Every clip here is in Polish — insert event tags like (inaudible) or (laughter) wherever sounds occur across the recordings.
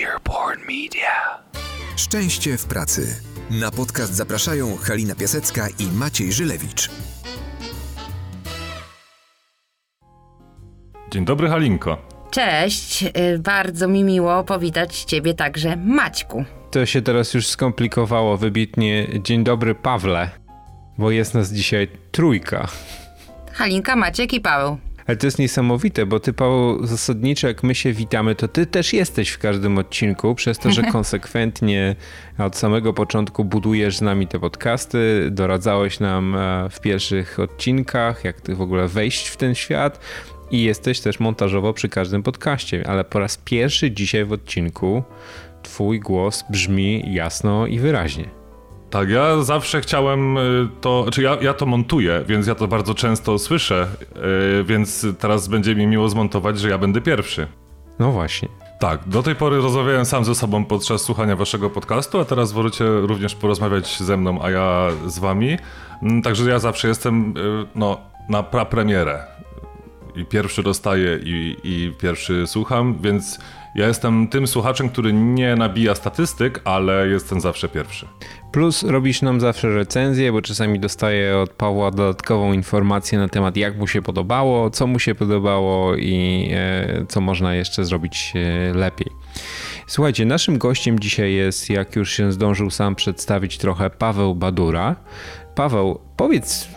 Earborn Media. Szczęście w pracy. Na podcast zapraszają Halina Piasecka i Maciej Żylewicz. Dzień dobry, Halinko. Cześć, y, bardzo mi miło powitać Ciebie także, Maćku. To się teraz już skomplikowało wybitnie. Dzień dobry, Pawle, bo jest nas dzisiaj trójka. Halinka, Maciek i Paweł. Ale to jest niesamowite, bo ty, Paweł, zasadniczo jak my się witamy, to ty też jesteś w każdym odcinku, przez to, że (laughs) konsekwentnie od samego początku budujesz z nami te podcasty, doradzałeś nam e, w pierwszych odcinkach, jak ty w ogóle wejść w ten świat i jesteś też montażowo przy każdym podcaście, ale po raz pierwszy dzisiaj w odcinku twój głos brzmi jasno i wyraźnie. Tak, ja zawsze chciałem y, to, czy ja, ja to montuję, więc ja to bardzo często słyszę, yy, więc teraz będzie mi miło zmontować, że ja będę pierwszy. No właśnie. Tak, do tej pory rozmawiałem sam ze sobą podczas słuchania waszego podcastu, a teraz możecie również porozmawiać ze mną, a ja z wami. Mm, także ja zawsze jestem yy, no, na prapremierę. I pierwszy dostaję i, i pierwszy słucham, więc ja jestem tym słuchaczem, który nie nabija statystyk, ale jestem zawsze pierwszy. Plus robisz nam zawsze recenzję, bo czasami dostaję od Pawła dodatkową informację na temat jak mu się podobało, co mu się podobało i e, co można jeszcze zrobić e, lepiej. Słuchajcie, naszym gościem dzisiaj jest, jak już się zdążył sam przedstawić trochę, Paweł Badura. Paweł, powiedz,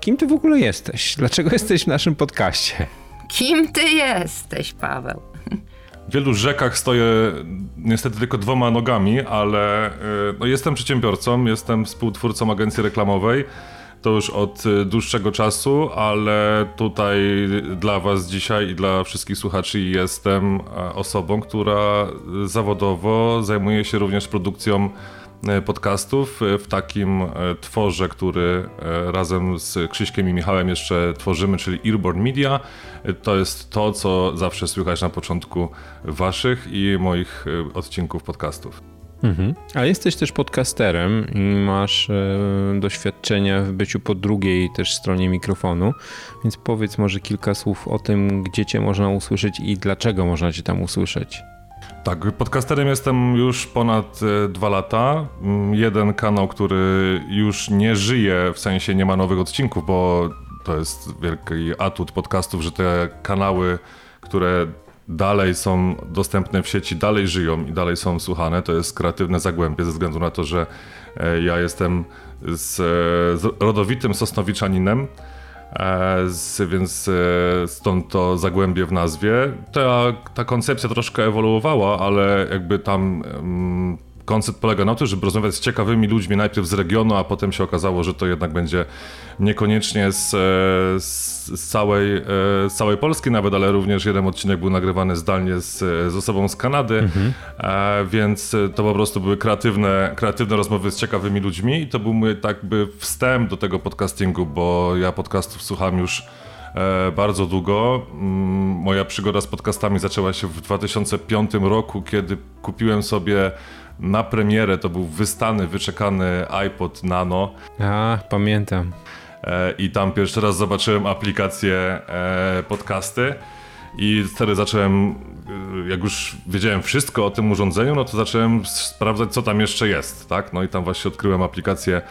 kim ty w ogóle jesteś? Dlaczego jesteś w naszym podcaście? Kim ty jesteś, Paweł? W wielu rzekach stoję niestety tylko dwoma nogami, ale y, no, jestem przedsiębiorcą, jestem współtwórcą agencji reklamowej. To już od y, dłuższego czasu, ale tutaj dla Was dzisiaj i dla wszystkich słuchaczy jestem e, osobą, która zawodowo zajmuje się również produkcją E, podcastów e, w takim e, tworze, który razem z Krzyśkiem i Michałem jeszcze tworzymy, czyli Earborn Media. To jest to, co zawsze słychać na początku waszych i moich odcinków podcastów. Mhm. A jesteś też podcasterem i masz e, doświadczenia w byciu po drugiej też stronie mikrofonu, więc powiedz może kilka słów o tym, gdzie cię można usłyszeć i dlaczego można cię tam usłyszeć. Tak, podcasterem jestem już ponad e, dwa lata. Mm, jeden kanał, który już nie żyje, w sensie nie ma nowych odcinków, bo to jest wielki atut podcastów, że te kanały, które dalej są dostępne w sieci, dalej żyją i dalej są słuchane. To jest kreatywne zagłębie, ze względu na to, że e, ja jestem z, z rodowitym Sosnowiczaninem. E, więc e, stąd to zagłębie w nazwie. Ta, ta koncepcja troszkę ewoluowała, ale jakby tam koncept polega na tym, żeby rozmawiać z ciekawymi ludźmi najpierw z regionu, a potem się okazało, że to jednak będzie niekoniecznie z, e, z, całej, z całej Polski nawet, ale również jeden odcinek był nagrywany zdalnie z, z osobą z Kanady, mhm. więc to po prostu były kreatywne, kreatywne rozmowy z ciekawymi ludźmi i to był mój tak by wstęp do tego podcastingu, bo ja podcastów słucham już e, bardzo długo. Mm, moja przygoda z podcastami zaczęła się w 2005 roku, kiedy kupiłem sobie na premierę to był wystany, wyczekany iPod Nano. A, pamiętam. E, I tam pierwszy raz zobaczyłem aplikację e, podcasty. I wtedy zacząłem, e, jak już wiedziałem wszystko o tym urządzeniu, no to zacząłem sprawdzać, co tam jeszcze jest, tak? No i tam właśnie odkryłem aplikację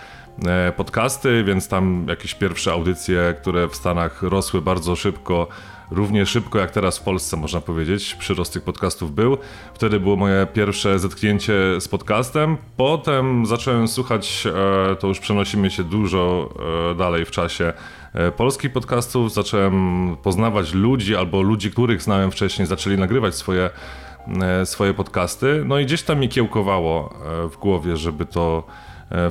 podcasty, więc tam jakieś pierwsze audycje, które w Stanach rosły bardzo szybko, równie szybko jak teraz w Polsce, można powiedzieć. Przyrost tych podcastów był. Wtedy było moje pierwsze zetknięcie z podcastem. Potem zacząłem słuchać, e, to już przenosimy się dużo e, dalej w czasie, e, polskich podcastów. Zacząłem poznawać ludzi albo ludzi, których znałem wcześniej, zaczęli nagrywać swoje swoje podcasty. No i gdzieś tam mi kiełkowało w głowie, żeby to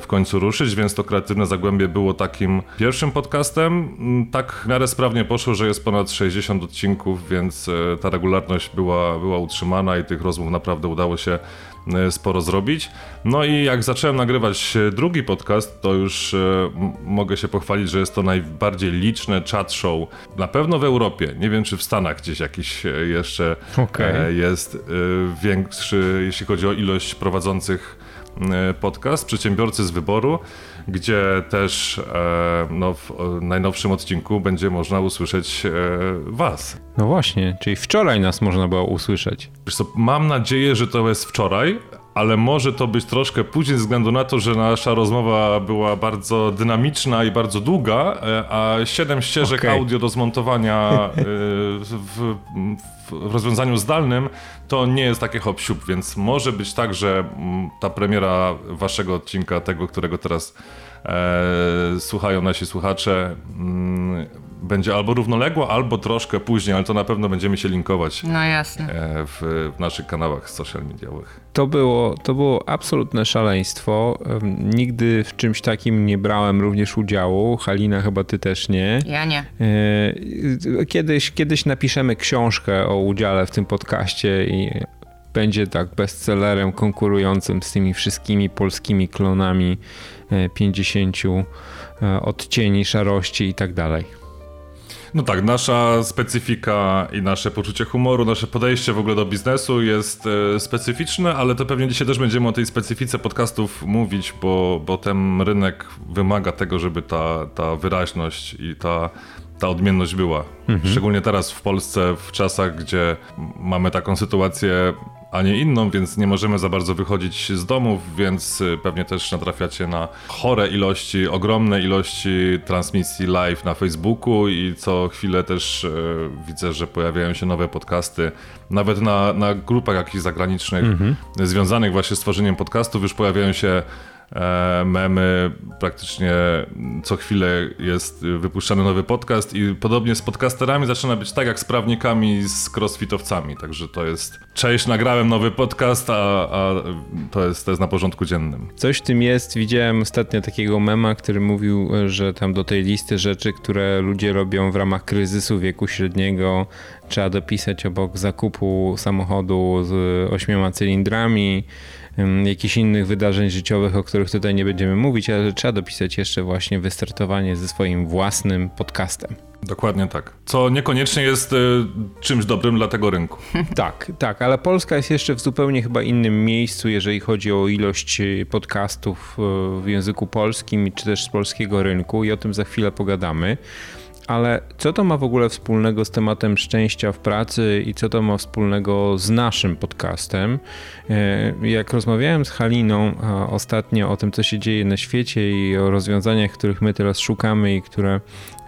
w końcu ruszyć, więc to Kreatywne Zagłębie było takim pierwszym podcastem. Mm, tak w miarę sprawnie poszło, że jest ponad 60 odcinków, więc e, ta regularność była, była utrzymana i tych rozmów naprawdę udało się e, sporo zrobić. No i jak zacząłem nagrywać drugi podcast, to już mogę się pochwalić, że jest to najbardziej liczne chat show. Na pewno w Europie, nie wiem czy w Stanach gdzieś jakiś jeszcze okay. jest większy, jeśli chodzi o ilość prowadzących E, podcast Przedsiębiorcy z Wyboru. gdzie też no, w najnowszym odcinku będzie można usłyszeć Was. No właśnie, czyli wczoraj nas można było usłyszeć. Wiesz co, mam nadzieję, że to jest wczoraj, ale może to być troszkę później, ze względu na to, że nasza rozmowa była bardzo dynamiczna i bardzo długa, e, a siedem ścieżek okay. audio do zmontowania e, w, w, rozwiązaniu zdalnym to nie jest takie hop więc może być tak, że mm, ta premiera waszego odcinka, tego, którego teraz słuchają nasi słuchacze, mm, będzie albo równoległa, albo troszkę później, ale to na pewno będziemy się linkować. No jasne. E, w, w naszych kanałach social mediowych. To było, to było absolutne szaleństwo. Nigdy w czymś takim nie brałem również udziału. Halina, chyba ty też nie. Ja nie. E, kiedyś, kiedyś napiszemy książkę o udziale w tym podcaście i będzie tak bestsellerem konkurującym z tymi wszystkimi polskimi klonami 50 e, odcieni szarości i tak dalej. No tak, nasza specyfika i nasze poczucie humoru, nasze podejście w ogóle do biznesu jest e, specyficzne, ale to pewnie dzisiaj też będziemy o tej specyfice podcastów mówić, bo, bo ten rynek wymaga tego, żeby ta, ta wyraźność i ta, ta odmienność była. Mhm. Szczególnie teraz w Polsce, w czasach, gdzie mamy taką sytuację a nie inną, więc nie możemy za bardzo wychodzić z domów, więc y, pewnie też natrafiacie na chore ilości, ogromne ilości transmisji live na Facebooku i co chwilę też e, widzę, że pojawiają się nowe podcasty. Nawet na, na grupach jakichś zagranicznych mhm. związanych właśnie z tworzeniem podcastów już pojawiają się memy, praktycznie co chwilę jest wypuszczany nowy podcast i podobnie z podcasterami zaczyna być tak jak z prawnikami, z crossfitowcami, także to jest cześć, nagrałem nowy podcast, a, a to, jest, to jest na porządku dziennym. Coś w tym jest, widziałem ostatnio takiego mema, który mówił, że tam do tej listy rzeczy, które ludzie robią w ramach kryzysu wieku średniego, trzeba dopisać obok zakupu samochodu z ośmioma cylindrami, jakichś innych wydarzeń życiowych, o których tutaj nie będziemy mówić, ale trzeba dopisać jeszcze właśnie wystartowanie ze swoim własnym podcastem. Dokładnie tak. Co niekoniecznie jest y, czymś dobrym dla tego rynku. (laughs) tak, tak, ale Polska jest jeszcze w zupełnie chyba innym miejscu, jeżeli chodzi o ilość y, podcastów y, w języku polskim, czy też z polskiego rynku i o tym za chwilę pogadamy. Ale co to ma w ogóle wspólnego z tematem szczęścia w pracy i co to ma wspólnego z naszym podcastem? E, jak rozmawiałem z Haliną ostatnio o tym, co się dzieje na świecie i o rozwiązaniach, których my teraz szukamy i które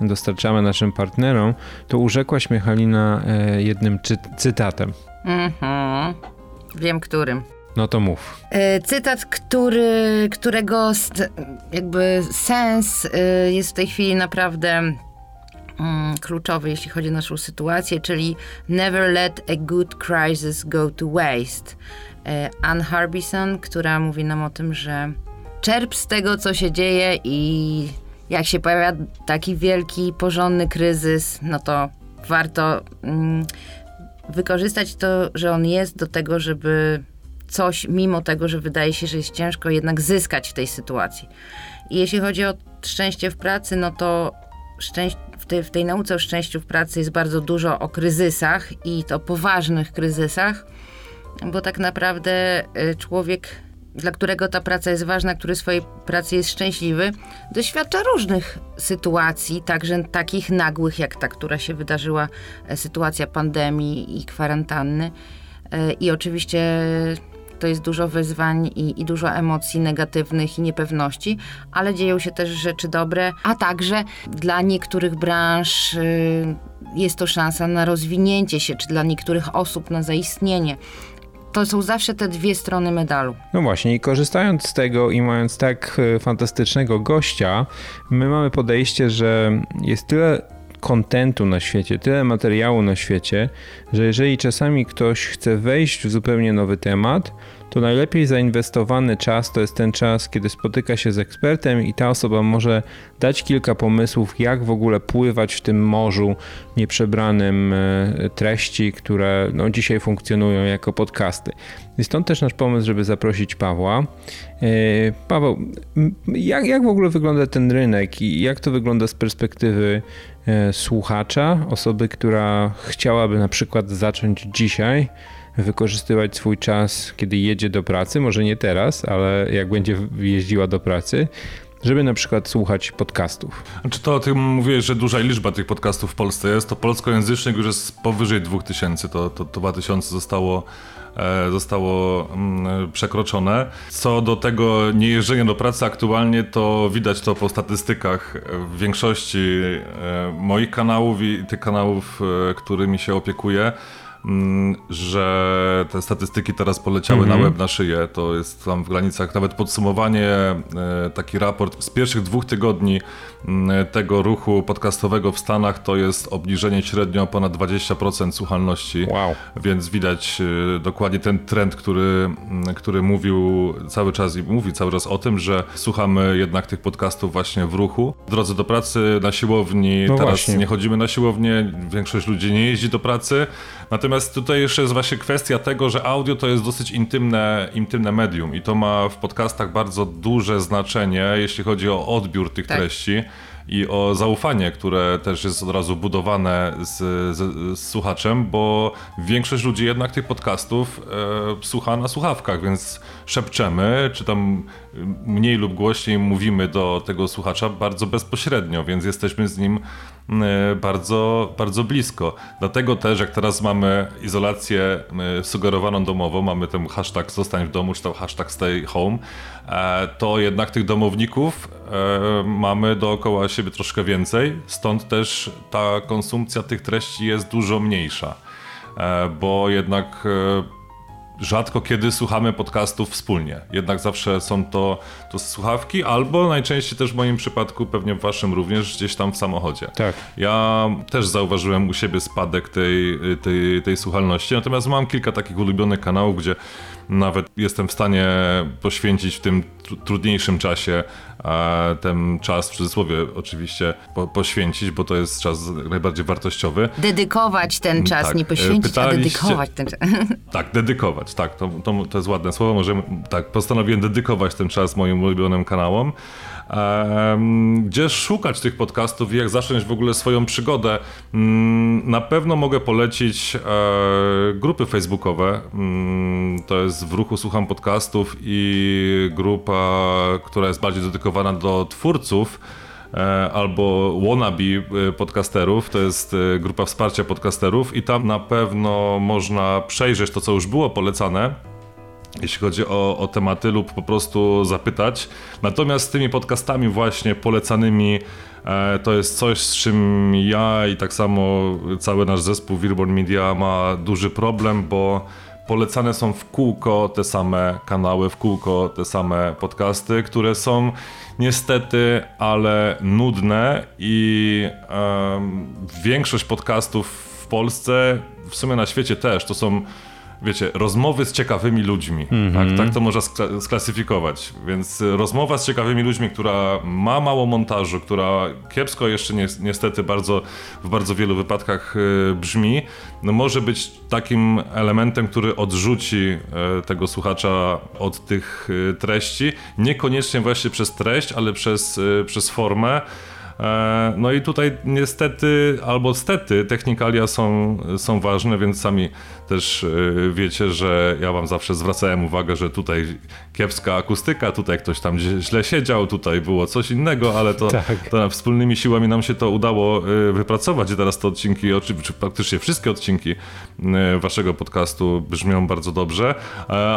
dostarczamy naszym partnerom, to urzekłaś mnie Halina e, jednym cy cytatem. Mhm. Wiem którym. No to mów. E, cytat, który, którego jakby sens jest w tej chwili naprawdę kluczowy, jeśli chodzi o naszą sytuację, czyli Never let a good crisis go to waste. E, Ann Harbison, która mówi nam o tym, że czerp z tego, co się dzieje i jak się pojawia taki wielki, porządny kryzys, no to warto mm, wykorzystać to, że on jest do tego, żeby coś, mimo tego, że wydaje się, że jest ciężko, jednak zyskać w tej sytuacji. I jeśli chodzi o szczęście w pracy, no to szczęście, w, tej, w tej nauce o szczęściu w pracy jest bardzo dużo o kryzysach i to poważnych kryzysach, bo tak naprawdę y, człowiek, dla którego ta praca jest ważna, który swojej pracy jest szczęśliwy, doświadcza różnych sytuacji, także takich nagłych, jak ta, która się wydarzyła, e, sytuacja pandemii i kwarantanny. E, I oczywiście to jest dużo wyzwań i, i, dużo emocji negatywnych i niepewności, ale dzieją się też rzeczy dobre, a także dla niektórych branż y, jest to szansa na rozwinięcie się, czy dla niektórych osób na zaistnienie to są zawsze te dwie strony medalu. No właśnie, i korzystając z tego i mając tak y, fantastycznego gościa, my mamy podejście, że jest tyle kontentu na świecie, tyle materiału na świecie, że jeżeli czasami ktoś chce wejść w zupełnie nowy temat, to najlepiej zainwestowany czas to jest ten czas, kiedy spotyka się z ekspertem i ta osoba może dać kilka pomysłów, jak w ogóle pływać w tym morzu nieprzebranym e, treści, które no, dzisiaj funkcjonują jako podcasty. I stąd też nasz pomysł, żeby zaprosić Pawła. E, Paweł, jak, jak w ogóle wygląda ten rynek i jak to wygląda z perspektywy e, słuchacza, osoby, która chciałaby na przykład zacząć dzisiaj wykorzystywać swój czas, kiedy jedzie do pracy, może nie teraz, ale jak będzie jeździła do pracy, żeby na przykład słuchać podcastów? Czy to o tym mówiłeś, że duża liczba tych podcastów w Polsce jest, to polskojęzycznych już jest powyżej 2000, to, to, to 2000 zostało E, zostało mm, przekroczone. Co do tego niejeżdżenia do pracy aktualnie, to widać to po statystykach w większości e, moich kanałów i tych kanałów, e, którymi się opiekuję że te statystyki teraz poleciały mm na mhm. web na szyję. To jest tam w granicach nawet podsumowanie, taki raport z pierwszych dwóch tygodni Mm, tego ruchu podcastowego w Stanach to jest obniżenie średnio o ponad 20% słuchalności. Wow. Więc widać y, dokładnie ten trend, który, mm, który mówił cały czas i mówi cały czas o tym, że słuchamy jednak tych podcastów właśnie w ruchu. W drodze do pracy, na siłowni, no teraz właśnie. nie chodzimy na siłownię, większość ludzi nie jeździ do pracy. Natomiast tutaj jeszcze jest właśnie kwestia tego, że audio to jest dosyć intymne, intymne medium i to ma w podcastach bardzo duże znaczenie, jeśli chodzi o odbiór tych tak. treści i o zaufanie, które też jest od razu budowane z, z, z słuchaczem, bo większość ludzi jednak tych podcastów e, słucha na słuchawkach, więc szepczemy, czy tam mniej lub głośniej mówimy do tego słuchacza bardzo bezpośrednio, więc jesteśmy z nim bardzo, bardzo blisko. Dlatego też, jak teraz mamy izolację e, sugerowaną domową, mamy ten hashtag zostań w domu, czy tam hashtag stay home, e, to jednak tych domowników mamy dookoła siebie troszkę więcej, stąd też ta konsumpcja tych treści jest dużo mniejsza, bo jednak rzadko kiedy słuchamy podcastów wspólnie. Jednak zawsze są to, to słuchawki, albo najczęściej też w moim przypadku, pewnie w waszym również, gdzieś tam w samochodzie. Tak. Ja też zauważyłem u siebie spadek tej, tej, tej słuchalności, natomiast mam kilka takich ulubionych kanałów, gdzie nawet jestem w stanie poświęcić w tym trudniejszym czasie ten czas, w cudzysłowie oczywiście, po, poświęcić, bo to jest czas najbardziej wartościowy. Dedykować ten czas, tak. nie poświęcić, Pytaliście... a dedykować ten czas. (laughs) Tak, dedykować, tak, to, to, to jest ładne słowo, możemy, tak, postanowiłem dedykować ten czas moim ulubionym kanałom gdzie szukać tych podcastów i jak zacząć w ogóle swoją przygodę. Mm, na pewno mogę polecić e, grupy facebookowe. Mm, to jest w ruchu Słucham Podcastów i grupa, która jest bardziej dedykowana do twórców e, albo wannabe e, podcasterów, to jest grupa wsparcia podcasterów i tam na pewno można przejrzeć to, co już było polecane jeśli chodzi o, o tematy lub po prostu zapytać. Natomiast z tymi podcastami właśnie polecanymi e, to jest coś, z czym ja i tak samo cały nasz zespół Wilborn Media ma duży problem, bo polecane są w kółko te same kanały, w kółko te same podcasty, które są niestety, ale nudne i większość podcastów w Polsce, w sumie na świecie też, to są wiecie, rozmowy z ciekawymi ludźmi. Mm -hmm. tak, mhm. tak to można sklasyfikować. Więc rozmowa z ciekawymi ludźmi, która ma mało montażu, która kiepsko jeszcze ni niestety bardzo, w bardzo wielu wypadkach y, brzmi, no może być takim elementem, który odrzuci y, tego słuchacza od tych y, treści. Niekoniecznie właśnie przez treść, ale przez, przez formę. E, no i tutaj niestety albo stety technikalia są, są ważne, więc sami też e, wiecie, że ja wam zawsze zwracałem uwagę, że tutaj kiepska akustyka, tutaj ktoś tam źle siedział, tutaj było coś innego, ale to, tak. to wspólnymi siłami nam się to udało e, wypracować i teraz te odcinki, czy praktycznie wszystkie odcinki waszego podcastu brzmią bardzo dobrze,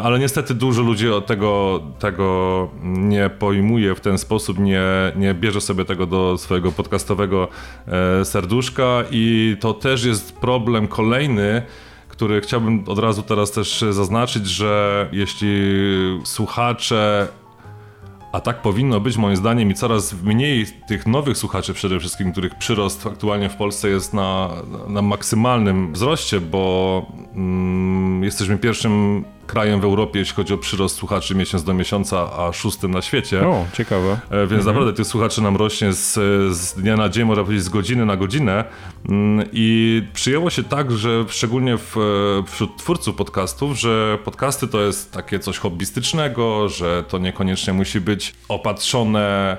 ale niestety dużo ludzi tego, tego nie pojmuje w ten sposób, nie, nie bierze sobie tego do swojego podcastowego e, serduszka i to też jest problem kolejny, który chciałbym od razu teraz też zaznaczyć, że jeśli słuchacze a tak powinno być moim zdaniem i coraz mniej tych nowych słuchaczy przede wszystkim, których przyrost aktualnie w Polsce jest na, na maksymalnym wzroście, bo mm, jesteśmy pierwszym krajem w Europie, jeśli chodzi o przyrost słuchaczy miesiąc do miesiąca, a szóstym na świecie. O, ciekawe. E, więc mhm. naprawdę tych słuchaczy nam rośnie z, z dnia na dzień, można powiedzieć z godziny na godzinę. Mm, I przyjęło się tak, że szczególnie w, wśród twórców podcastów, że podcasty to jest takie coś hobbystycznego, że to niekoniecznie musi być opatrzone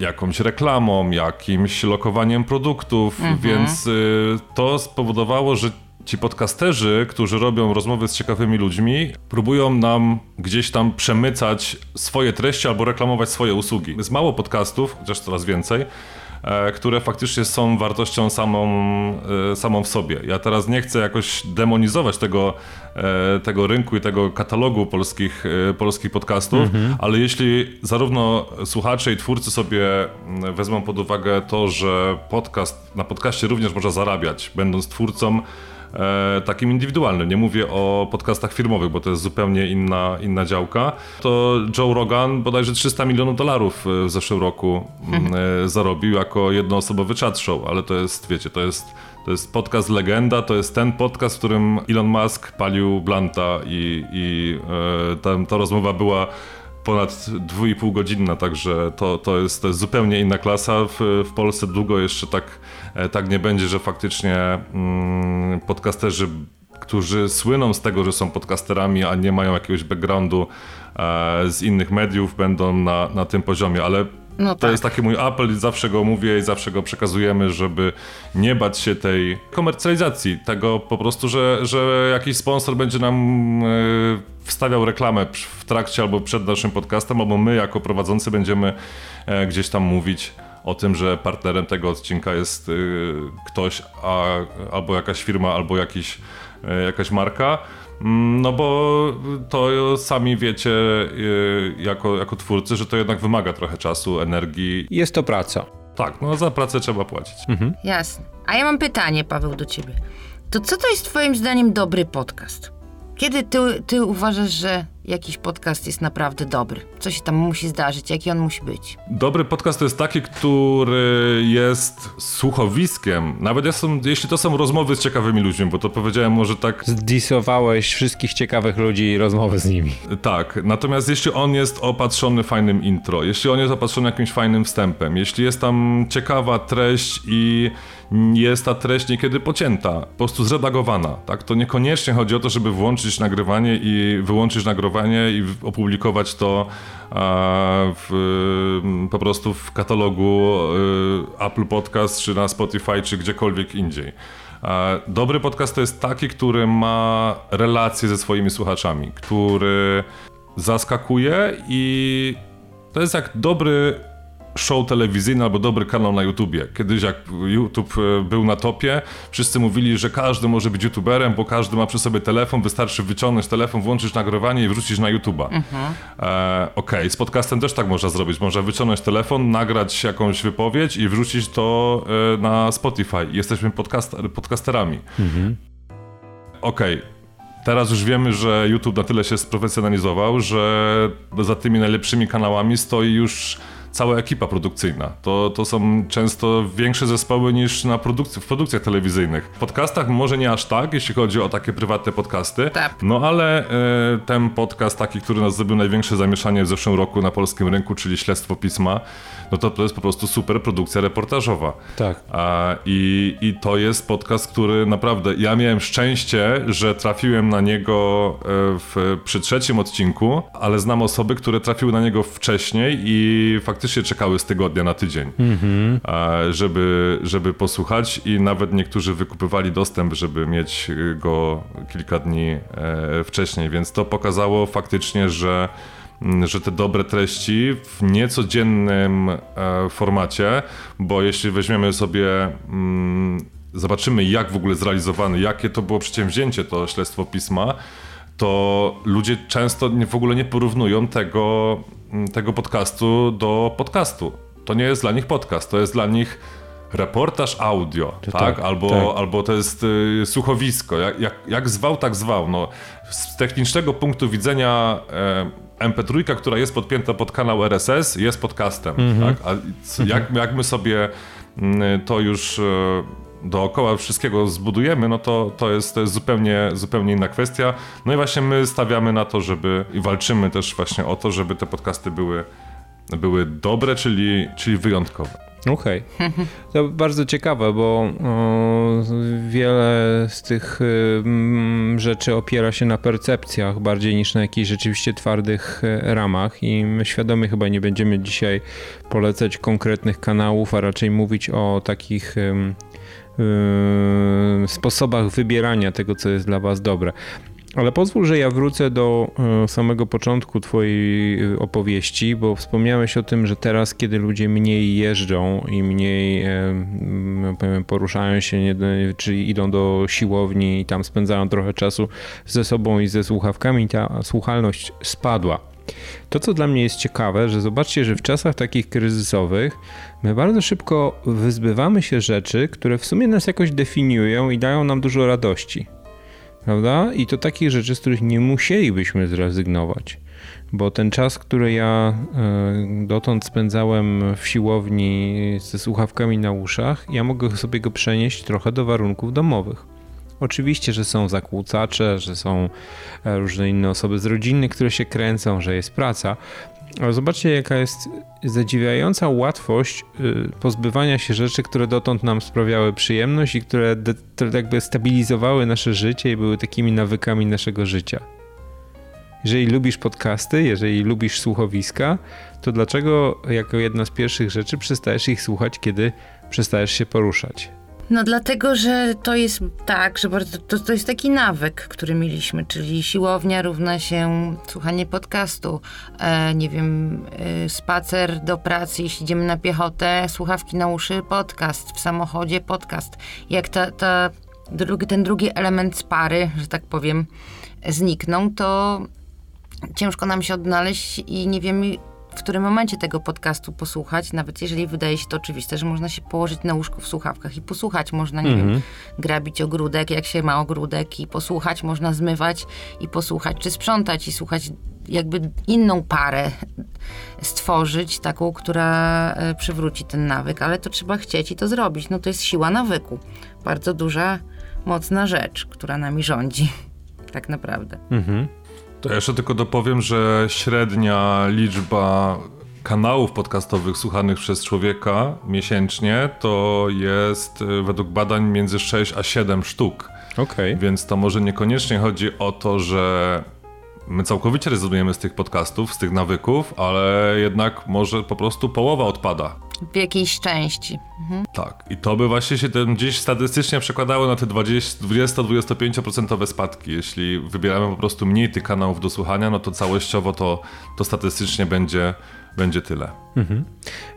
jakąś reklamą, jakimś lokowaniem produktów, mhm. więc y, to spowodowało, że ci podcasterzy, którzy robią rozmowy z ciekawymi ludźmi, próbują nam gdzieś tam przemycać swoje treści albo reklamować swoje usługi. Jest mało podcastów, chociaż coraz więcej, E, które faktycznie są wartością samą, e, samą w sobie. Ja teraz nie chcę jakoś demonizować tego, e, tego rynku i tego katalogu polskich, polskich podcastów, mhm. ale jeśli zarówno słuchacze i twórcy sobie mm, wezmą pod uwagę to, że podcast, na podcaście również można zarabiać, będąc twórcą, takim indywidualnym. Nie mówię o podcastach firmowych, bo to jest zupełnie inna, inna działka. To Joe Rogan bodajże 300 milionów dolarów e, w zeszłym roku mhm. e, zarobił jako jednoosobowy chat show, ale to jest, wiecie, to jest to jest podcast legenda, to jest ten podcast, w którym Elon Musk palił Blanta i, i e, ta, ta rozmowa była ponad 2,5 godzinna, także to, to, jest, to jest zupełnie inna klasa. W, w Polsce długo jeszcze tak, e, tak nie będzie, że faktycznie mm, podcasterzy, którzy słyną z tego, że są podcasterami, a nie mają jakiegoś backgroundu e, z innych mediów, będą na, na tym poziomie, ale no to tak. jest taki mój apel i zawsze go mówię i zawsze go przekazujemy, żeby nie bać się tej komercjalizacji, tego po prostu, że, że jakiś sponsor będzie nam e, wstawiał reklamę w trakcie albo przed naszym podcastem, albo my jako prowadzący będziemy e, gdzieś tam mówić o tym, że partnerem tego odcinka jest e, ktoś, a, albo jakaś firma, albo jakiś, jakaś marka. Mm, no bo to sami wiecie y, jako, jako twórcy, że to jednak wymaga trochę czasu, energii. Jest to praca. Tak, no za pracę trzeba płacić. Mhm. Jasne. A ja mam pytanie, Paweł, do ciebie. To co to jest twoim zdaniem dobry podcast? Kiedy ty, ty uważasz, że jakiś podcast jest naprawdę dobry? Co się tam musi zdarzyć? Jaki on musi być? Dobry podcast to jest taki, który jest słuchowiskiem. Nawet jeśli to są rozmowy z ciekawymi ludźmi, bo to powiedziałem może tak... Zdisowałeś wszystkich ciekawych ludzi i rozmowy z nimi. Tak, natomiast jeśli on jest opatrzony fajnym intro, jeśli on jest opatrzony jakimś fajnym wstępem, jeśli jest tam ciekawa treść i jest ta treść niekiedy pocięta, po prostu zredagowana, tak? To niekoniecznie chodzi o to, żeby włączyć nagrywanie i wyłączyć nagrywanie i opublikować to w, po prostu w katalogu y, Apple Podcast, czy na Spotify, czy gdziekolwiek indziej. Dobry podcast to jest taki, który ma relacje ze swoimi słuchaczami, który zaskakuje i to jest jak dobry show telewizyjny albo dobry kanał na YouTubie. Kiedyś jak YouTube e, był na topie, wszyscy mówili, że każdy może być YouTuberem, bo każdy ma przy sobie telefon, wystarczy wyciągnąć telefon, włączyć nagrywanie i wrzucić na YouTube'a. Mhm. E, Okej, okay. z podcastem też tak można zrobić. Można wyciągnąć telefon, nagrać jakąś wypowiedź i wrzucić to e, na Spotify. Jesteśmy podcaster, podcasterami. Mhm. Okej. Okay. Teraz już wiemy, że YouTube na tyle się sprofesjonalizował, że za tymi najlepszymi kanałami stoi już cała ekipa produkcyjna. To, to są często większe zespoły niż na produkcji, w produkcjach telewizyjnych. W podcastach może nie aż tak, jeśli chodzi o takie prywatne podcasty, tak. no ale e, ten podcast taki, który nas zrobił największe zamieszanie w zeszłym roku na polskim rynku, czyli Śledztwo Pisma, no to to jest po prostu super produkcja reportażowa. Tak. A, i, I to jest podcast, który naprawdę, ja miałem szczęście, że trafiłem na niego e, w, przy trzecim odcinku, ale znam osoby, które trafiły na niego wcześniej i faktycznie czekały z tygodnia na tydzień, mhm. żeby, żeby posłuchać i nawet niektórzy wykupywali dostęp, żeby mieć go kilka dni e, wcześniej, więc to pokazało faktycznie, że że te dobre treści w niecodziennym e, formacie, bo jeśli weźmiemy sobie mm, zobaczymy jak w ogóle zrealizowany, jakie to było przedsięwzięcie to śledztwo pisma, to ludzie często w ogóle nie porównują tego, mm, tego podcastu do podcastu. To nie jest dla nich podcast, to jest dla nich reportaż audio, tak? tak? Albo, tak. albo to jest y, słuchowisko. Jak, jak, jak zwał, tak zwał. No, z technicznego punktu widzenia e, MP3, która jest podpięta pod kanał RSS, jest podcastem. Mhm. Tak? A jak, jak my sobie mm, to już e, dookoła wszystkiego zbudujemy, no to, to, jest, to jest zupełnie, zupełnie inna kwestia. No i właśnie my stawiamy na to, żeby i walczymy też właśnie o to, żeby te podcasty były, były dobre, czyli, czyli wyjątkowe. Okej. Okay. To bardzo ciekawe, bo o, wiele z tych y, rzeczy opiera się na percepcjach bardziej niż na jakichś rzeczywiście twardych y, ramach i my świadomie chyba nie będziemy dzisiaj polecać konkretnych kanałów, a raczej mówić o takich y, yy, sposobach wybierania tego, co jest dla Was dobre. Ale pozwól, że ja wrócę do e, samego początku Twojej e, opowieści, bo wspomniałeś o tym, że teraz, kiedy ludzie mniej jeżdżą i mniej powiem, poruszają się, czyli idą do siłowni i tam spędzają trochę czasu ze sobą i ze słuchawkami, ta słuchalność spadła. To, co dla mnie jest ciekawe, że zobaczcie, że w czasach takich kryzysowych my bardzo szybko wyzbywamy się rzeczy, które w sumie nas jakoś definiują i dają nam dużo radości prawda? I to takich rzeczy, z których nie musielibyśmy zrezygnować. Bo ten czas, który ja e, dotąd spędzałem w siłowni ze słuchawkami na uszach, ja mogę sobie go przenieść trochę do warunków domowych. Oczywiście, że są zakłócacze, że są e, różne inne osoby z rodziny, które się kręcą, że jest praca, ale zobaczcie, jaka jest zadziwiająca łatwość y, pozbywania się rzeczy, które dotąd nam sprawiały przyjemność i które, jakby stabilizowały nasze życie i były takimi nawykami naszego życia. Jeżeli lubisz podcasty, jeżeli lubisz słuchowiska, to dlaczego jako jedna z pierwszych rzeczy przestajesz ich słuchać, kiedy przestajesz się poruszać? No dlatego, że to jest tak, że to, to jest taki nawyk, który mieliśmy, czyli siłownia równa się słuchanie podcastu, e, nie wiem, e, spacer do pracy, jeśli idziemy na piechotę, słuchawki na uszy, podcast, w samochodzie podcast. Jak ta, ta drugi, ten drugi element z pary, że tak powiem, zniknął, to ciężko nam się odnaleźć i nie wiemy, w którym momencie tego podcastu posłuchać, nawet jeżeli wydaje się to oczywiste, że można się położyć na łóżku w słuchawkach i posłuchać. Można, nie wiem, mhm. grabić ogródek, jak się ma ogródek i posłuchać, można zmywać i posłuchać, czy sprzątać i słuchać jakby inną parę stworzyć, taką, która e, przywróci ten nawyk, ale to trzeba chcieć i to zrobić. No to jest siła nawyku. Bardzo duża, mocna rzecz, która nami rządzi. (laughs) Tak naprawdę. Mhm. To jeszcze tylko dopowiem, że średnia liczba kanałów podcastowych słuchanych przez człowieka miesięcznie to jest y, według badań między 6 a 7 sztuk. Okay. Więc to może niekoniecznie chodzi o to, że my całkowicie rezygnujemy z tych podcastów, z tych nawyków, ale jednak może po prostu połowa odpada. W jakiejś części. Mhm. Tak. I to by właśnie się ten gdzieś statystycznie przekładało na te 20-25% spadki. Jeśli wybieramy po prostu mniej tych kanałów do słuchania, no to całościowo to, to statystycznie będzie, będzie tyle. Mhm.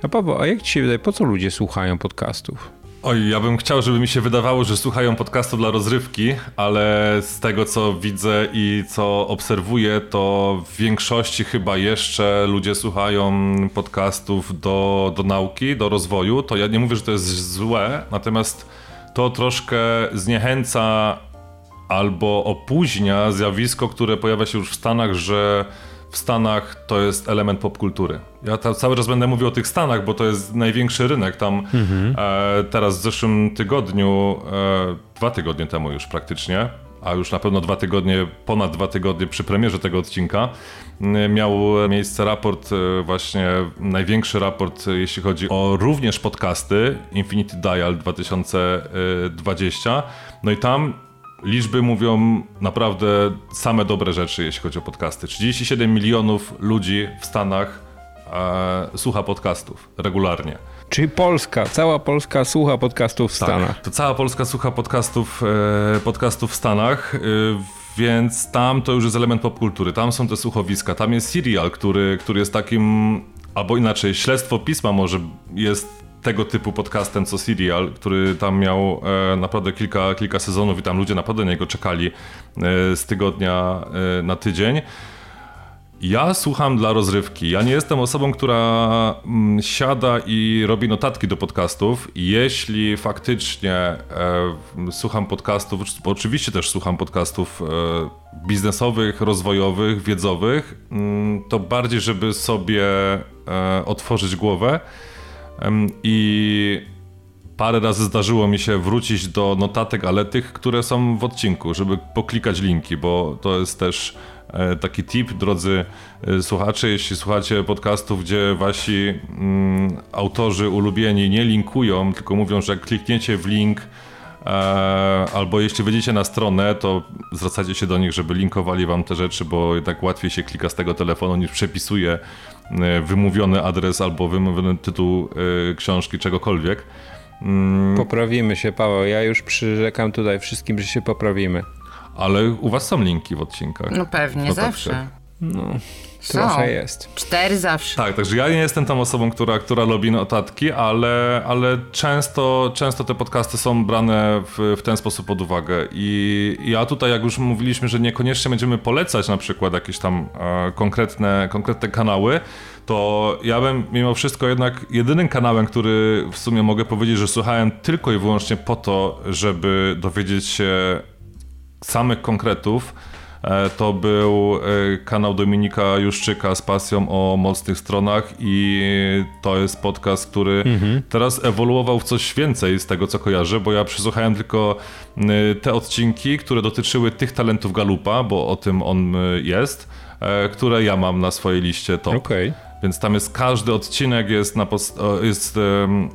A Paweł, a jak ci się wydaje, po co ludzie słuchają podcastów? Oj, ja bym chciał, żeby mi się wydawało, że słuchają podcastu dla rozrywki, ale z tego co widzę i co obserwuję, to w większości chyba jeszcze ludzie słuchają podcastów do, do nauki, do rozwoju. To ja nie mówię, że to jest złe, natomiast to troszkę zniechęca albo opóźnia zjawisko, które pojawia się już w Stanach, że w Stanach to jest element popkultury. Ja cały czas będę mówił o tych Stanach, bo to jest największy rynek. Tam mhm. e, teraz w zeszłym tygodniu, e, dwa tygodnie temu już praktycznie, a już na pewno dwa tygodnie, ponad dwa tygodnie przy premierze tego odcinka, miał miejsce raport, e, właśnie największy raport, jeśli chodzi o również podcasty, Infinity Dial 2020. No i tam liczby mówią naprawdę same dobre rzeczy, jeśli chodzi o podcasty. 37 milionów ludzi w Stanach e, słucha podcastów regularnie. Czyli Polska, cała Polska słucha podcastów w tak, Stanach. To cała Polska słucha podcastów, e, podcastów w Stanach. E, więc tam to już jest element popkultury, tam są te słuchowiska, tam jest serial, który, który jest takim, albo inaczej, śledztwo pisma może jest tego typu podcastem co Serial, który tam miał e, naprawdę kilka, kilka sezonów i tam ludzie naprawdę na niego czekali e, z tygodnia e, na tydzień. Ja słucham dla rozrywki. Ja nie jestem osobą, która mm, siada i robi notatki do podcastów. Jeśli faktycznie e, słucham podcastów, oczywiście też słucham podcastów e, biznesowych, rozwojowych, wiedzowych, mm, to bardziej, żeby sobie e, otworzyć głowę i parę razy zdarzyło mi się wrócić do notatek, ale tych, które są w odcinku, żeby poklikać linki, bo to jest też e, taki tip, drodzy e, słuchacze, jeśli słuchacie podcastów, gdzie wasi mm, autorzy ulubieni nie linkują, tylko mówią, że klikniecie w link, e, albo jeśli wejdziecie na stronę, to zwracacie się do nich, żeby linkowali wam te rzeczy, bo jednak łatwiej się klika z tego telefonu niż przepisuje wymówiony adres albo wymówiony tytuł e, książki, czegokolwiek. Mm. Poprawimy się, Paweł. Ja już przyrzekam tutaj wszystkim, że się poprawimy. Ale u was są linki w odcinkach. No pewnie, zawsze. No. Trochę jest. Cztery zawsze. Tak, także ja nie jestem tą osobą, która, która lubi notatki, ale, ale często, często te podcasty są brane w, w ten sposób pod uwagę. I ja tutaj, jak już mówiliśmy, że niekoniecznie będziemy polecać na przykład jakieś tam e, konkretne, konkretne kanały, to ja bym mimo wszystko jednak jedynym kanałem, który w sumie mogę powiedzieć, że słuchałem tylko i wyłącznie po to, żeby dowiedzieć się samych konkretów, to był e, kanał Dominika Juszczyka z pasją o mocnych stronach i to jest podcast, który mhm. teraz ewoluował w coś więcej z tego, co kojarzę, bo ja przesłuchałem tylko te odcinki, które dotyczyły tych talentów Galupa, bo o tym on jest, e, które ja mam na swojej liście top. Okay. Więc tam jest każdy odcinek jest, na jest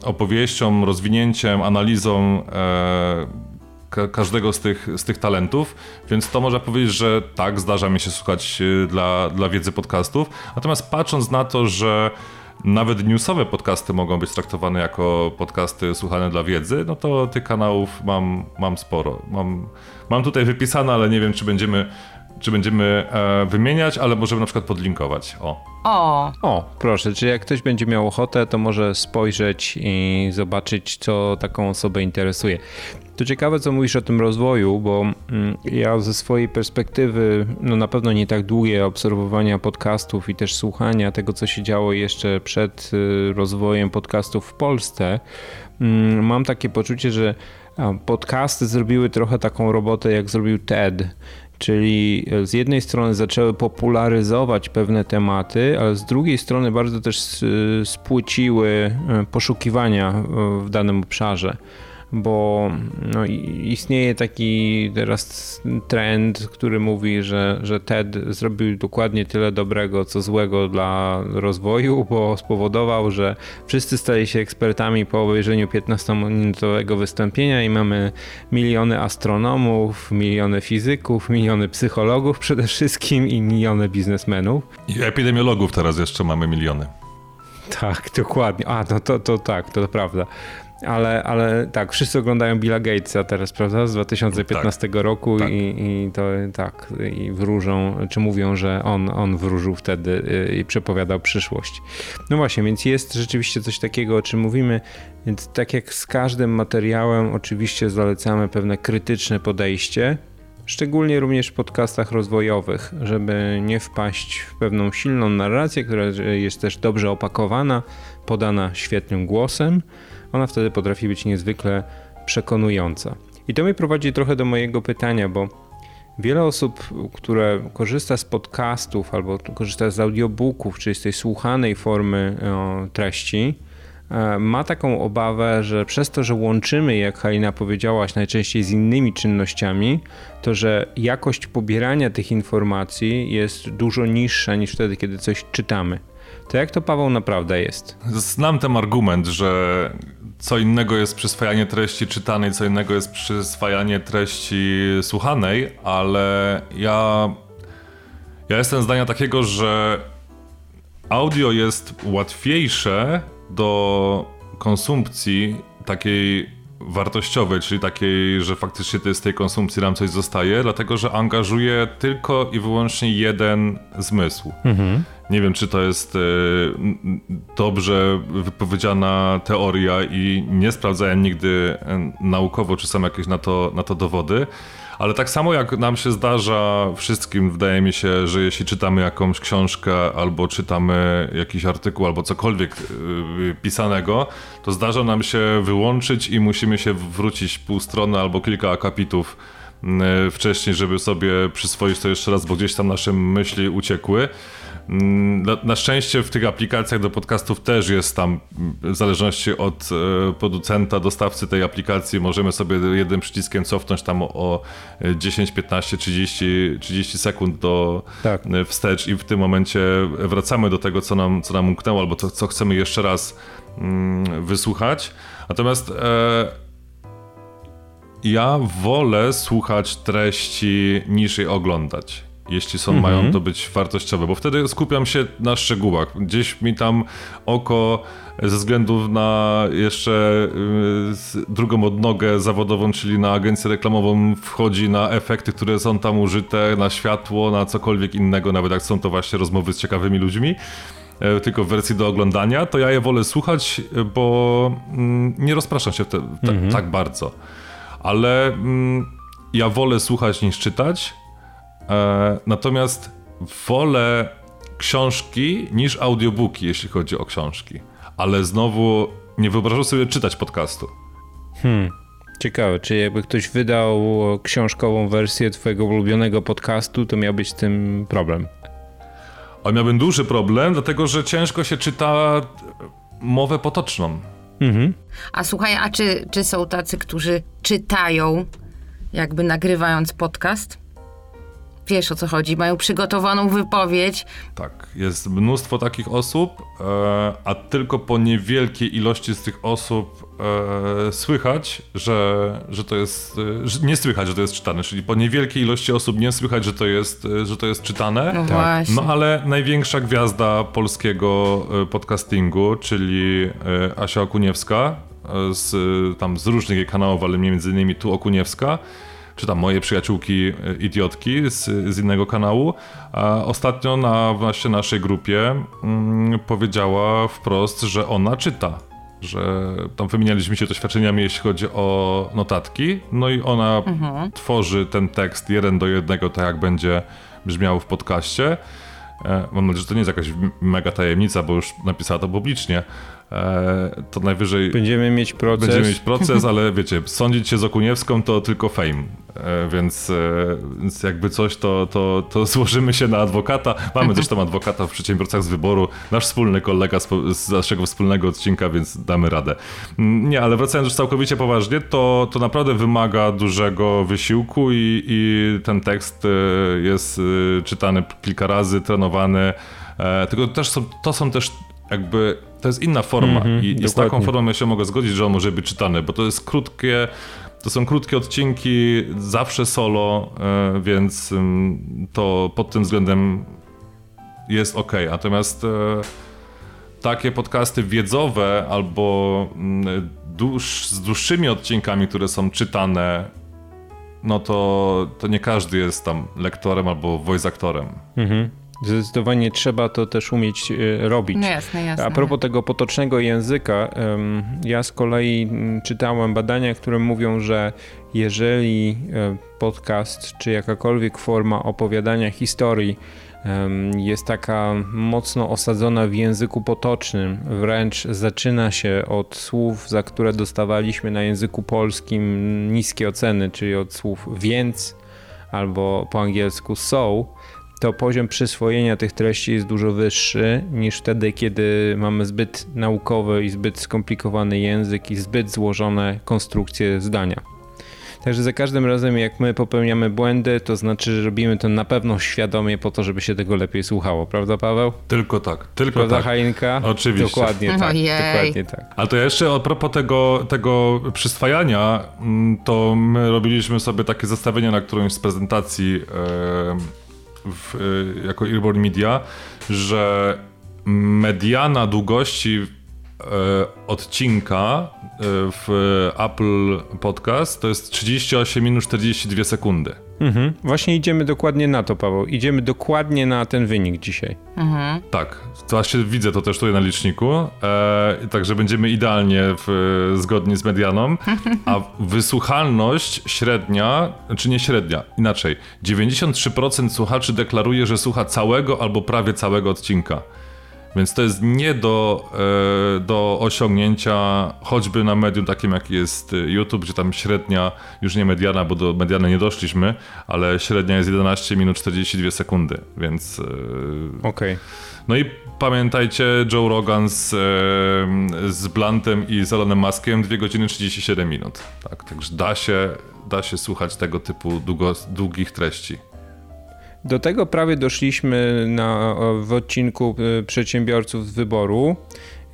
opowieścią, rozwinięciem, analizą ka każdego z tych, z tych talentów, więc to można powiedzieć, że tak, zdarza mi się słuchać y, dla, dla wiedzy podcastów. Natomiast patrząc na to, że nawet newsowe podcasty mogą być traktowane jako podcasty słuchane dla wiedzy, no to tych kanałów mam, mam sporo. Mam, mam tutaj wypisane, ale nie wiem, czy będziemy czy będziemy e, wymieniać, ale możemy na przykład podlinkować. O. O. O, proszę, czy jak ktoś będzie miał ochotę, to może spojrzeć i zobaczyć, co taką osobę interesuje. To ciekawe, co mówisz o tym rozwoju, bo mm, ja ze swojej perspektywy, no na pewno nie tak długie obserwowania podcastów i też słuchania tego, co się działo jeszcze przed y, rozwojem podcastów w Polsce, mm, mam takie poczucie, że podcasty zrobiły trochę taką robotę, jak zrobił TED. Czyli z jednej strony zaczęły popularyzować pewne tematy, ale z drugiej strony bardzo też y, spłyciły y, poszukiwania w danym obszarze bo no, istnieje taki teraz trend, który mówi, że, że TED zrobił dokładnie tyle dobrego, co złego dla rozwoju, bo spowodował, że wszyscy stali się ekspertami po obejrzeniu 15-minutowego wystąpienia i mamy miliony astronomów, miliony fizyków, miliony psychologów przede wszystkim i miliony biznesmenów. I epidemiologów teraz jeszcze mamy miliony. Tak, dokładnie. A, no to, to tak, to prawda. Ale, ale tak, wszyscy oglądają Billa Gatesa teraz, prawda? Z 2015 tak, roku tak. I, i to tak, i wróżą, czy mówią, że on, on wróżył wtedy y, i przepowiadał przyszłość. No właśnie, więc jest rzeczywiście coś takiego, o czym mówimy. Więc tak jak z każdym materiałem, oczywiście zalecamy pewne krytyczne podejście, szczególnie również w podcastach rozwojowych, żeby nie wpaść w pewną silną narrację, która jest też dobrze opakowana, podana świetnym głosem ona wtedy potrafi być niezwykle przekonująca. I to mnie prowadzi trochę do mojego pytania, bo wiele osób, które korzysta z podcastów albo korzysta z audiobooków, czyli z tej słuchanej formy o, treści, e, ma taką obawę, że przez to, że łączymy, jak Halina powiedziałaś, najczęściej z innymi czynnościami, to że jakość pobierania tych informacji jest dużo niższa niż wtedy, kiedy coś czytamy. To jak to Paweł naprawdę jest? Znam ten argument, że co innego jest przyswajanie treści czytanej, co innego jest przyswajanie treści słuchanej, ale ja, ja jestem zdania takiego, że audio jest łatwiejsze do konsumpcji takiej wartościowej, czyli takiej, że faktycznie z tej konsumpcji nam coś zostaje, dlatego że angażuje tylko i wyłącznie jeden zmysł. Mhm. Nie wiem, czy to jest e, dobrze wypowiedziana teoria i nie sprawdzałem nigdy e, naukowo, czy są jakieś na to, na to dowody. Ale tak samo jak nam się zdarza wszystkim, wydaje mi się, że jeśli czytamy jakąś książkę albo czytamy jakiś artykuł albo cokolwiek e, pisanego, to zdarza nam się wyłączyć i musimy się wrócić pół strony albo kilka akapitów wcześniej, żeby sobie przyswoić to jeszcze raz, bo gdzieś tam nasze myśli uciekły. Mm, na, na, szczęście w tych aplikacjach do podcastów też jest tam, w zależności od e, producenta, dostawcy tej aplikacji, możemy sobie jednym przyciskiem cofnąć tam o 10, 15, 30, 30 sekund do tak. E, wstecz i w tym momencie wracamy do tego, co nam, co nam umknęło, albo co, co chcemy jeszcze raz mm, wysłuchać. Natomiast e, ja wolę słuchać treści niż je oglądać. Jeśli są, mhm. mają to być wartościowe, bo wtedy skupiam się na szczegółach. Gdzieś mi tam oko ze względu na jeszcze y, drugą odnogę zawodową, czyli na agencję reklamową, wchodzi na efekty, które są tam użyte, na światło, na cokolwiek innego, nawet jak są to właśnie rozmowy z ciekawymi ludźmi e, tylko w wersji do oglądania, to ja je wolę słuchać, bo mm, nie rozpraszam się te, te, mhm. tak bardzo. Ale mm, ja wolę słuchać niż czytać, e, natomiast wolę książki niż audiobooki, jeśli chodzi o książki ale znowu nie wyobrażam sobie czytać podcastu. Hmm. Ciekawe, czy jakby ktoś wydał książkową wersję twojego ulubionego podcastu, to miałbyś z tym problem? O, miałbym duży problem, dlatego że ciężko się czyta mowę potoczną. Mhm. A słuchaj, a czy, czy są tacy, którzy czytają, jakby nagrywając podcast? Wiesz o co chodzi, mają przygotowaną wypowiedź. Tak, jest mnóstwo takich osób, e, a tylko po niewielkiej ilości z tych osób e, słychać, że, że to jest, e, że nie słychać, że to jest czytane, czyli po niewielkiej ilości osób nie słychać, że to jest, że to jest czytane. No, tak. właśnie. no ale największa gwiazda polskiego podcastingu, czyli Asia Okuniewska, z, tam z różnych kanałów, ale między innymi tu Okuniewska, czy tam moje przyjaciółki e, idiotki z, z innego kanału, a ostatnio na właśnie naszej grupie mm, powiedziała wprost, że ona czyta. Że tam wymienialiśmy się doświadczeniami, jeśli chodzi o notatki, no i ona mhm. tworzy ten tekst jeden do jednego, tak jak będzie brzmiał w podcaście. E, mam nadzieję, że to nie jest jakaś mega tajemnica, bo już napisała to publicznie, to najwyżej... Będziemy mieć proces. Będziemy mieć proces, ale wiecie, sądzić się z Okuniewską to tylko fame, e, więc, e, więc jakby coś, to, to, to (laughs) złożymy się na adwokata. Mamy zresztą adwokata w przedsiębiorcach z wyboru, nasz wspólny kolega z, z naszego wspólnego odcinka, więc damy radę. Mm, nie, ale wracając już całkowicie poważnie, to, to naprawdę wymaga dużego wysiłku i, i ten tekst jest czytany kilka razy, trenowany, tylko też są, to są też jakby to jest inna forma mm -hmm, i, i z taką formą ja się mogę zgodzić, że on może być czytany, bo to jest krótkie, to są krótkie odcinki, zawsze solo, e, więc to pod tym względem jest ok. Natomiast e, takie podcasty wiedzowe albo dłuż, z dłuższymi odcinkami, które są czytane, no to, to nie każdy jest tam lektorem albo voice aktorem. Mhm. Zdecydowanie trzeba to też umieć e, robić. No jasne, jasne. A propos tego potocznego języka, ja z kolei czytałem badania, które mówią, że jeżeli e, podcast czy jakakolwiek forma opowiadania historii jest taka mocno osadzona w języku potocznym, wręcz zaczyna się od słów, za które dostawaliśmy na języku polskim niskie oceny, czyli od słów więc albo po angielsku so, to poziom przyswojenia tych treści jest dużo wyższy niż wtedy, kiedy mamy zbyt naukowy i zbyt skomplikowany język i zbyt złożone konstrukcje zdania. Także za każdym razem, jak my popełniamy błędy, to znaczy, że robimy to na pewno świadomie po to, żeby się tego lepiej słuchało, prawda, Paweł? Tylko tak, tylko prawda, tak. Hainka? Oczywiście. Dokładnie (laughs) tak, dokładnie tak. Ale to ja jeszcze a propos tego, tego przyswajania, mm, to my robiliśmy sobie takie zestawienie na którąś z prezentacji. W, y, jako Earborn Media, że mediana długości e, odcinka e, w Apple Podcast to jest 38 minut 42 sekundy. Mhm. Właśnie idziemy dokładnie na to, Paweł. Idziemy dokładnie na ten wynik dzisiaj. Mhm. Tak, właśnie widzę to też tutaj na liczniku. E, także będziemy idealnie w, zgodni z medianą. A wysłuchalność średnia, czy nie średnia, inaczej. 93% słuchaczy deklaruje, że słucha całego albo prawie całego odcinka. Więc to jest nie do, e, do osiągnięcia choćby na medium takim jak jest YouTube, gdzie tam średnia, już nie mediana, bo do mediany nie doszliśmy, ale średnia jest 11 minut 42 sekundy, więc... E, Okej. Okay. No i pamiętajcie, Joe Rogan z, e, z Blantem i z Elonem Muskiem 2 godziny 37 minut. Tak, także da się, da się słuchać tego typu długo, długich treści. Do tego prawie doszliśmy na, w odcinku e, przedsiębiorców z wyboru.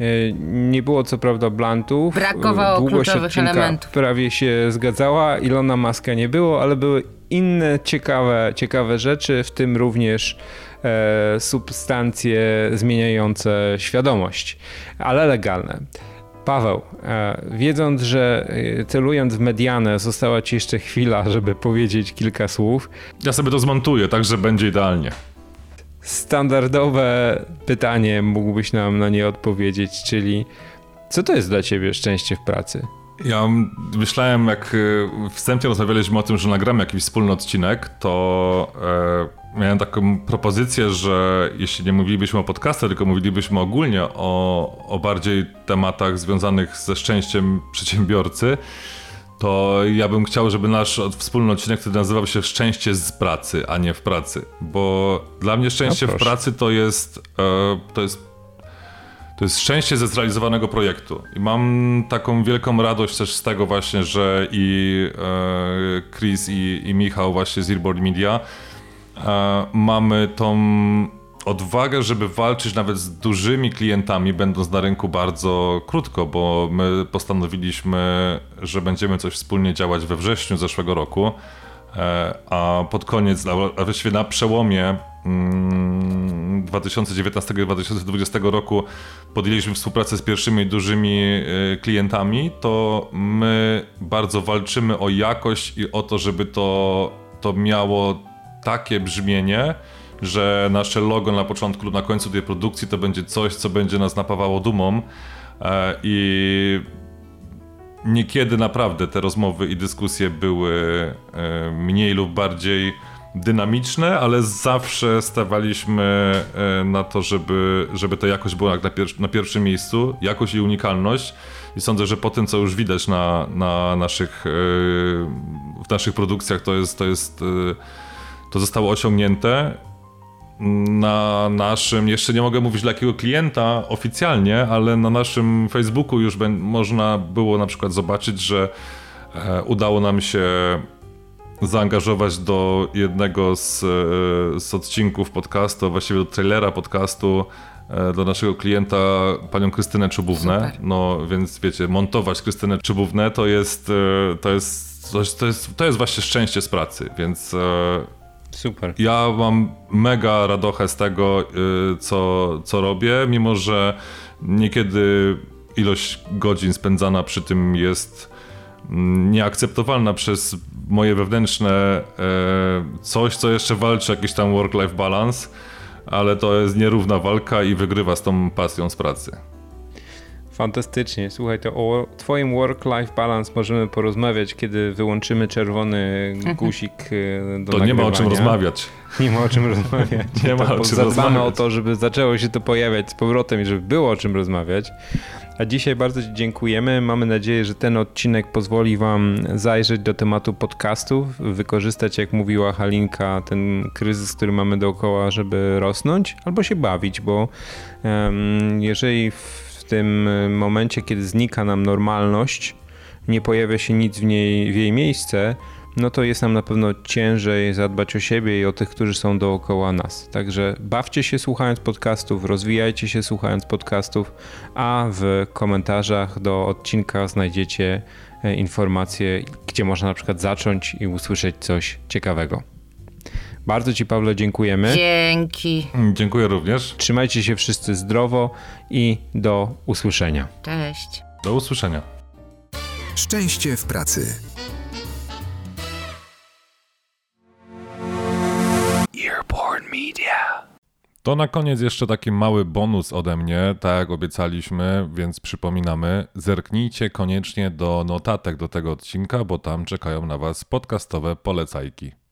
E, nie było co prawda blantów. Brakowało Długość kluczowych elementów. prawie się zgadzała. Ilona Maska nie było, ale były inne ciekawe, ciekawe rzeczy, w tym również e, substancje zmieniające świadomość, ale legalne. Paweł, e, wiedząc, że e, celując w medianę została ci jeszcze chwila, żeby powiedzieć kilka słów. Ja sobie to zmontuję, tak że będzie idealnie. Standardowe pytanie mógłbyś nam na nie odpowiedzieć, czyli co to jest dla ciebie szczęście w pracy? Ja myślałem, jak e, wstępnie rozmawialiśmy o tym, że nagramy jakiś wspólny odcinek, to e, miałem taką propozycję, że jeśli nie mówilibyśmy o podcastach, tylko mówilibyśmy ogólnie o, o bardziej tematach związanych ze szczęściem przedsiębiorcy, to ja bym chciał, żeby nasz wspólny odcinek wtedy nazywał się Szczęście z pracy, a nie w pracy. Bo dla mnie szczęście no w pracy to jest, e, to jest to jest szczęście ze zrealizowanego projektu. I mam taką wielką radość też z tego właśnie, że i e, Chris i, i Michał właśnie z Earboard Media e, mamy tą odwagę, żeby walczyć nawet z dużymi klientami, będąc na rynku bardzo krótko, bo my postanowiliśmy, że będziemy coś wspólnie działać we wrześniu zeszłego roku, e, a pod koniec, a właściwie na przełomie 2019 mm, i 2020 roku podjęliśmy współpracę z pierwszymi dużymi e, klientami, to my bardzo walczymy o jakość i o to, żeby to, to miało takie brzmienie, że nasze logo na początku lub na końcu tej produkcji to będzie coś, co będzie nas napawało dumą e, i niekiedy naprawdę te rozmowy i dyskusje były e, mniej lub bardziej dynamiczne, ale zawsze stawaliśmy e, na to, żeby, żeby ta jakość była na, pier na pierwszym miejscu, jakość i unikalność. I sądzę, że po tym, co już widać na, na naszych, w naszych produkcjach, to jest, to jest, to zostało osiągnięte na naszym, jeszcze nie mogę mówić dla jakiego klienta oficjalnie, ale na naszym Facebooku już można było na przykład zobaczyć, że e, udało nam się zaangażować do jednego z, e, z odcinków podcastu, właściwie do trailera podcastu e, do naszego klienta panią Krystynę Czubównę. No więc wiecie, montować Krystynę Czubównę to jest to jest, to jest, to jest, to jest właśnie szczęście z pracy, więc Super. Ja mam mega radochę z tego, co, co robię, mimo że niekiedy ilość godzin spędzana przy tym jest nieakceptowalna przez moje wewnętrzne y, coś, co jeszcze walczy, jakiś tam work-life balance, ale to jest nierówna walka i wygrywa z tą pasją z pracy. Fantastycznie. Słuchaj, to o twoim work-life balance możemy porozmawiać, kiedy wyłączymy czerwony guzik e, do To nagrywania. nie ma o czym rozmawiać. Nie ma o czym rozmawiać. nie ma o czym rozmawiać. o to, żeby zaczęło się to pojawiać z powrotem i żeby było o czym rozmawiać. A dzisiaj bardzo Ci dziękujemy. Mamy nadzieję, że ten odcinek pozwoli Wam zajrzeć do tematu podcastów, wykorzystać, jak mówiła Halinka, ten kryzys, który mamy dookoła, żeby rosnąć albo się bawić, bo um, jeżeli w tym y, momencie, kiedy znika nam normalność, nie pojawia się nic w, niej, w jej miejsce, no to jest nam na pewno ciężej zadbać o siebie i o tych, którzy są dookoła nas. Także bawcie się słuchając podcastów, rozwijajcie się słuchając podcastów, a w komentarzach do odcinka znajdziecie e, informacje, gdzie można na przykład zacząć i usłyszeć coś ciekawego. Bardzo Ci, Pawle, dziękujemy. Dzięki. Dziękuję również. Trzymajcie się wszyscy zdrowo i do usłyszenia. Cześć. Do usłyszenia. Szczęście w pracy. Earborn Media. To na koniec jeszcze taki mały bonus ode mnie, tak jak obiecaliśmy, więc przypominamy, zerknijcie koniecznie do notatek do tego odcinka, bo tam czekają na Was podcastowe polecajki.